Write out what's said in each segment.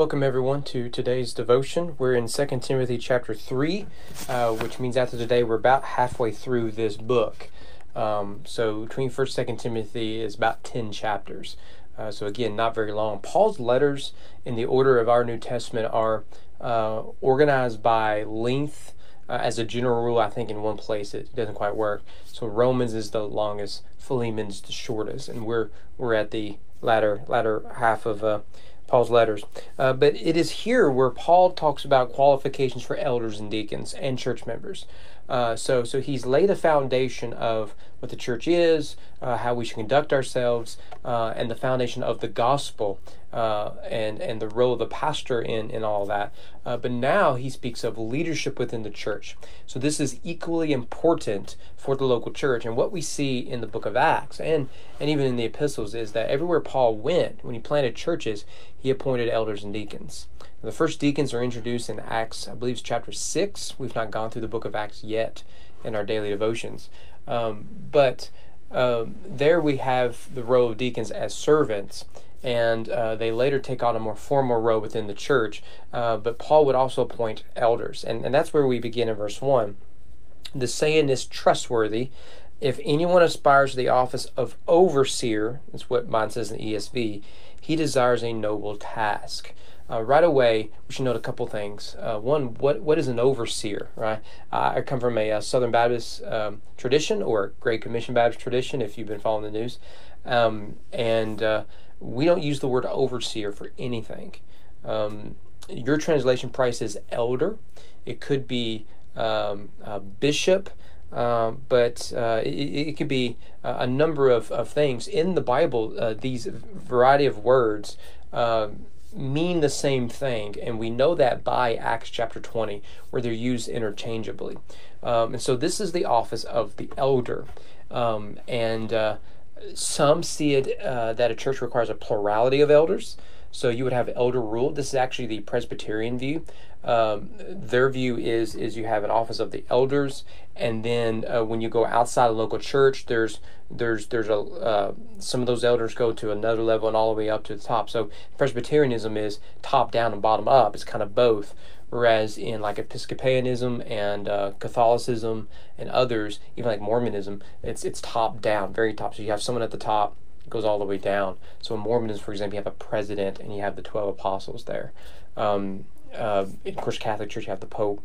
Welcome everyone to today's devotion. We're in 2 Timothy chapter 3, uh, which means after today we're about halfway through this book. Um, so between 1st and 2nd Timothy is about 10 chapters. Uh, so again, not very long. Paul's letters in the order of our New Testament are uh, organized by length. Uh, as a general rule, I think in one place it doesn't quite work. So Romans is the longest, Philemon's the shortest, and we're we're at the latter latter half of uh, Paul's letters. Uh, but it is here where Paul talks about qualifications for elders and deacons and church members. Uh, so, so he's laid a foundation of what the church is, uh, how we should conduct ourselves, uh, and the foundation of the gospel, uh, and and the role of the pastor in in all that. Uh, but now he speaks of leadership within the church. So this is equally important for the local church. And what we see in the book of Acts and and even in the epistles is that everywhere Paul went, when he planted churches, he appointed elders and deacons. The first deacons are introduced in Acts, I believe, it's chapter 6. We've not gone through the book of Acts yet in our daily devotions. Um, but um, there we have the role of deacons as servants, and uh, they later take on a more formal role within the church. Uh, but Paul would also appoint elders, and, and that's where we begin in verse 1. The saying is trustworthy. If anyone aspires to the office of overseer, that's what mine says in the ESV, he desires a noble task uh, right away, we should note a couple things. Uh, one, what what is an overseer, right? Uh, I come from a, a uh, Southern Baptist um, tradition or Great Commission Baptist tradition, if you've been following the news, um, and uh, we don't use the word overseer for anything. Um, your translation price is elder. It could be um, bishop. Uh, but uh, it, it, could be a number of, of things in the Bible. Uh, these variety of words um, mean the same thing, and we know that by Acts chapter 20, where they're used interchangeably. Um, and so this is the office of the elder. Um, and uh, some see it uh, that a church requires a plurality of elders. So you would have elder rule. This is actually the Presbyterian view. Um, their view is is you have an office of the elders, and then uh, when you go outside a local church, there's there's there's a uh, some of those elders go to another level and all the way up to the top. So Presbyterianism is top down and bottom up. It's kind of both. Whereas in like Episcopalianism and uh, Catholicism and others, even like Mormonism, it's it's top down, very top. So you have someone at the top goes all the way down. So in Mormonism, for example, you have a president and you have the 12 apostles there. Um, uh, in course, Catholic Church, you have the Pope.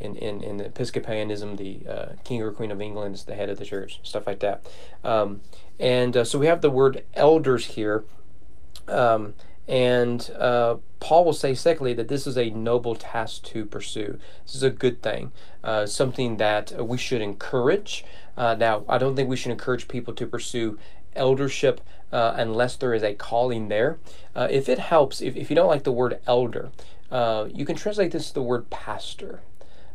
In, in, in the Episcopalianism, the uh, King or Queen of England is the head of the church, stuff like that. Um, and uh, so we have the word elders here. Um, and uh, Paul will say, secondly, that this is a noble task to pursue. This is a good thing, uh, something that we should encourage. Uh, now, I don't think we should encourage people to pursue eldership uh, unless there is a calling there. Uh, if it helps, if, if you don't like the word elder, uh, you can translate this to the word pastor.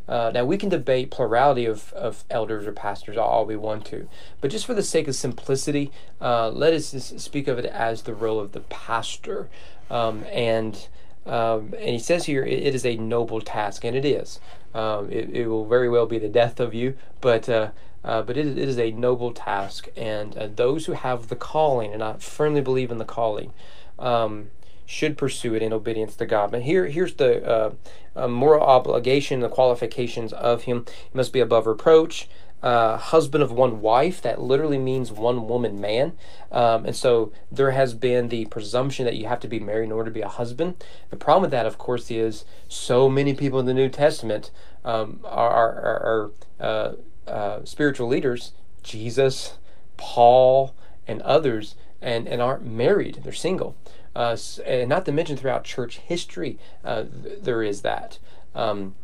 Uh, now, we can debate plurality of, of elders or pastors all we want to, but just for the sake of simplicity, uh, let us speak of it as the role of the pastor. Um, and um, and he says here, it, it is a noble task, and it is. Um, it, it, will very well be the death of you, but uh, uh, but it, it is a noble task, and uh, those who have the calling, and I firmly believe in the calling, um, should pursue it in obedience to God. But here, here's the uh, moral obligation, the qualifications of him. He must be above reproach. Uh, husband of one wife, that literally means one woman man. Um, and so there has been the presumption that you have to be married in order to be a husband. The problem with that, of course, is so many people in the New Testament um, are, are, are uh, uh, spiritual leaders, Jesus, Paul, and others, and, and aren't married. They're single. Uh, and not to mention throughout church history, uh, th- there is that. Um,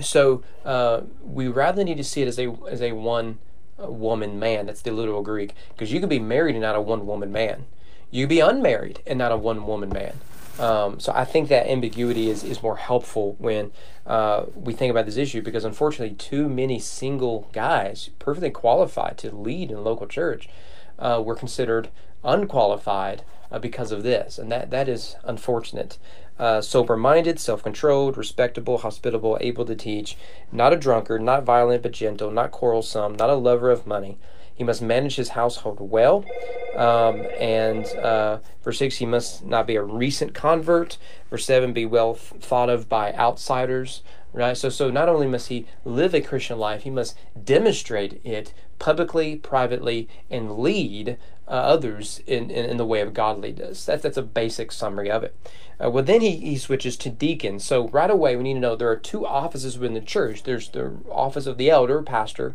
so uh, we rather need to see it as a as a one uh, woman man. That's the literal Greek, because you can be married and not a one woman man. You be unmarried and not a one woman man. Um, so I think that ambiguity is, is more helpful when uh, we think about this issue because unfortunately, too many single guys, perfectly qualified to lead in a local church, uh, were considered unqualified uh, because of this, and that that is unfortunate. Uh, sober-minded, self-controlled, respectable, hospitable, able to teach, not a drunkard, not violent but gentle, not quarrelsome, not a lover of money. He must manage his household well. Um, and uh, verse 6, he must not be a recent convert. Verse 7, be well thought of by outsiders right so so not only must he live a christian life he must demonstrate it publicly privately and lead uh, others in, in, in, the way of godliness. That's that's a basic summary of it uh, well then he, he switches to deacon so right away we need to know there are two offices within the church there's the office of the elder pastor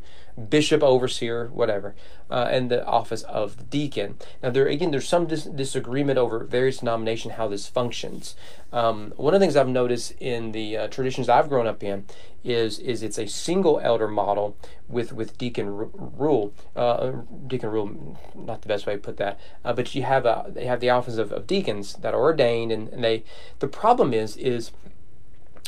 bishop overseer whatever uh, and the office of the deacon now there again there's some dis- disagreement over various denomination how this functions um, one of the things I've noticed in the uh, traditions I've grown up in is is it's a single elder model with with deacon r- rule. Uh, deacon rule, not the best way to put that, uh, but you have a, they have the office of, of deacons that are ordained, and, and they. The problem is is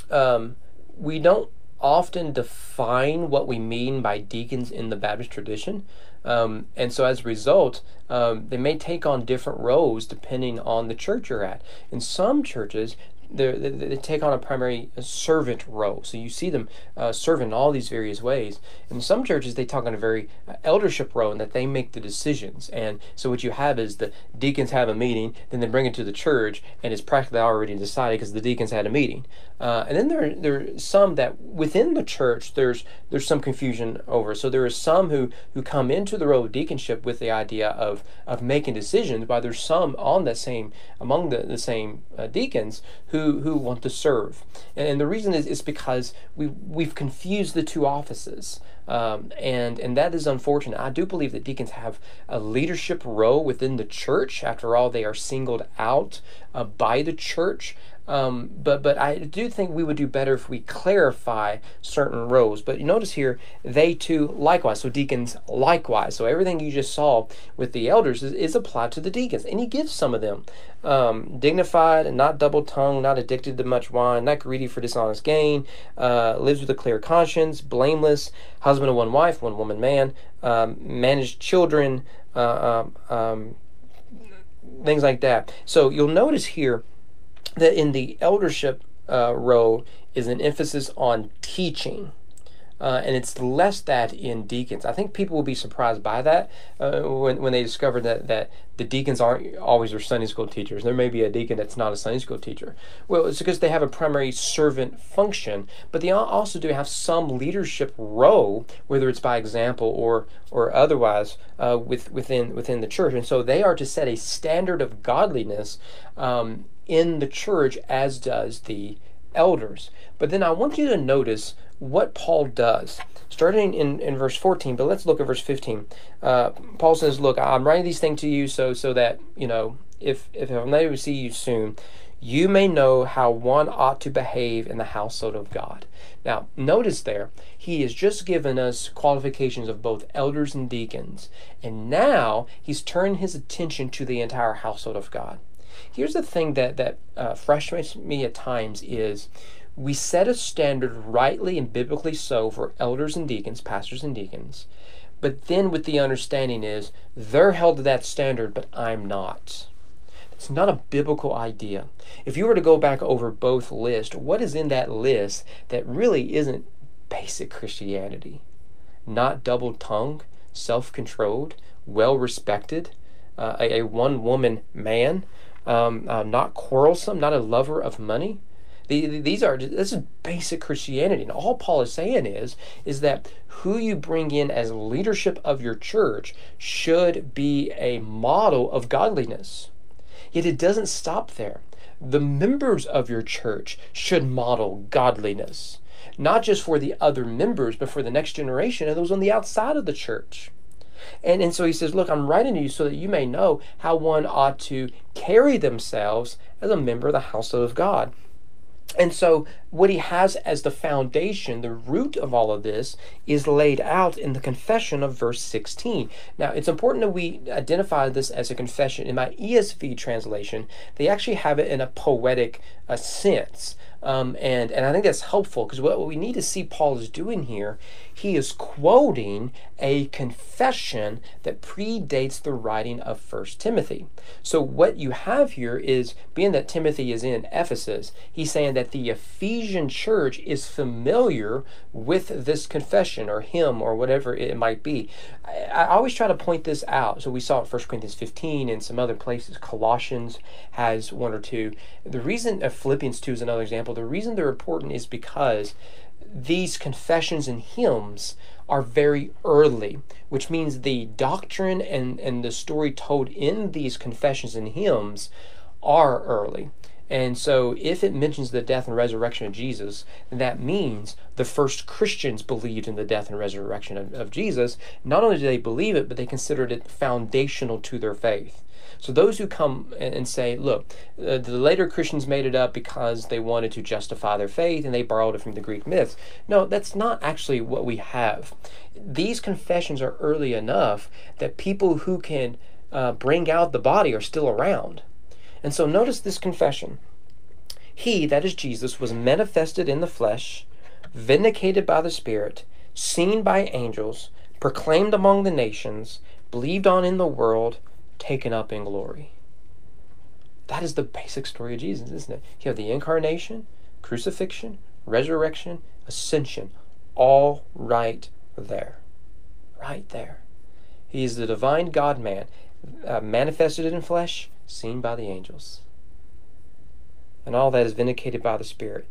um, we don't often define what we mean by deacons in the Baptist tradition. Um, and so as a result, um, they may take on different roles depending on the church you're at. In some churches, they, they take on a primary servant role. So you see them uh, serve in all these various ways. In some churches, they talk on a very uh, eldership role in that they make the decisions. And so what you have is the deacons have a meeting, then they bring it to the church, and it's practically already decided because the deacons had a meeting. Uh, and then there, there are some that within the church there's there's some confusion over. So there are some who who come into the role of deaconship with the idea of of making decisions, but there's some on that same among the, the same uh, deacons who who want to serve. And, and, the reason is is because we we've confused the two offices. Um, and and that is unfortunate. I do believe that deacons have a leadership role within the church. After all, they are singled out uh, by the church. Um, but but I do think we would do better if we clarify certain roles. But you notice here, they too likewise. So deacons likewise. So everything you just saw with the elders is, is applied to the deacons, and he gives some of them um, dignified and not double tongued, not addicted to much wine, not greedy for dishonest gain, uh, lives with a clear conscience, blameless, husband of one wife, one woman man, um, managed children. Uh, um, um things like that. So you'll notice here that in the eldership uh, row is an emphasis on teaching. Uh, and it's less that in deacons. I think people will be surprised by that uh, when, when they discover that, that the deacons aren't always their Sunday school teachers. There may be a deacon that's not a Sunday school teacher. Well, it's because they have a primary servant function, but they also do have some leadership role, whether it's by example or or otherwise, uh, with, within within the church. And so they are to set a standard of godliness um, in the church, as does the elders. But then I want you to notice what Paul does. Starting in, in verse 14, but let's look at verse 15. Uh, Paul says, Look, I'm writing these things to you so so that, you know, if, if I'm not able to see you soon, you may know how one ought to behave in the household of God. Now, notice there, he has just given us qualifications of both elders and deacons, and now he's turned his attention to the entire household of God. Here's the thing that that uh, frustrates me at times is we set a standard rightly and biblically so for elders and deacons, pastors and deacons, but then with the understanding is they're held to that standard, but I'm not. It's not a biblical idea. If you were to go back over both lists, what is in that list that really isn't basic Christianity? Not double tongued, self controlled, well respected, uh, a, a one woman man, um, uh, not quarrelsome, not a lover of money. The, these are this is basic Christianity, and all Paul is saying is is that who you bring in as leadership of your church should be a model of godliness. Yet it doesn't stop there. The members of your church should model godliness, not just for the other members, but for the next generation and those on the outside of the church. And, and so he says, Look, I'm writing to you so that you may know how one ought to carry themselves as a member of the household of God. And so, what he has as the foundation, the root of all of this, is laid out in the confession of verse 16. Now, it's important that we identify this as a confession. In my ESV translation, they actually have it in a poetic uh, sense. Um, and, and I think that's helpful because what we need to see Paul is doing here, he is quoting a confession that predates the writing of First Timothy. So what you have here is, being that Timothy is in Ephesus, he's saying that the Ephesian church is familiar with this confession or hymn or whatever it might be. I, always try to point this out. So we saw it 1 Corinthians 15 and some other places. Colossians has one or two. The reason uh, Philippians 2 is another example. The reason they're important is because these confessions and hymns are very early, which means the doctrine and, and the story told in these confessions and hymns are early. And so, if it mentions the death and resurrection of Jesus, that means the first Christians believed in the death and resurrection of, of Jesus. Not only do they believe it, but they considered it foundational to their faith. So those who come and say, look, uh, the later Christians made it up because they wanted to justify their faith and they borrowed it from the Greek myths. No, that's not actually what we have. These confessions are early enough that people who can uh, bring out the body are still around. And so notice this confession. He, that is Jesus, was manifested in the flesh, vindicated by the Spirit, seen by angels, proclaimed among the nations, believed on in the world, taken up in glory. That is the basic story of Jesus, isn't it? You have the incarnation, crucifixion, resurrection, ascension, all right there. Right there. He is the divine God man, uh, manifested in flesh, seen by the angels. And all that is vindicated by the Spirit.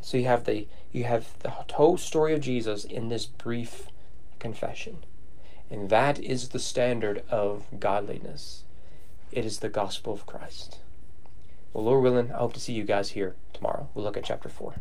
So you have the you have the whole story of Jesus in this brief confession. And that is the standard of godliness. It is the gospel of Christ. Well, Lord willing, I hope to see you guys here tomorrow. We'll look at chapter 4.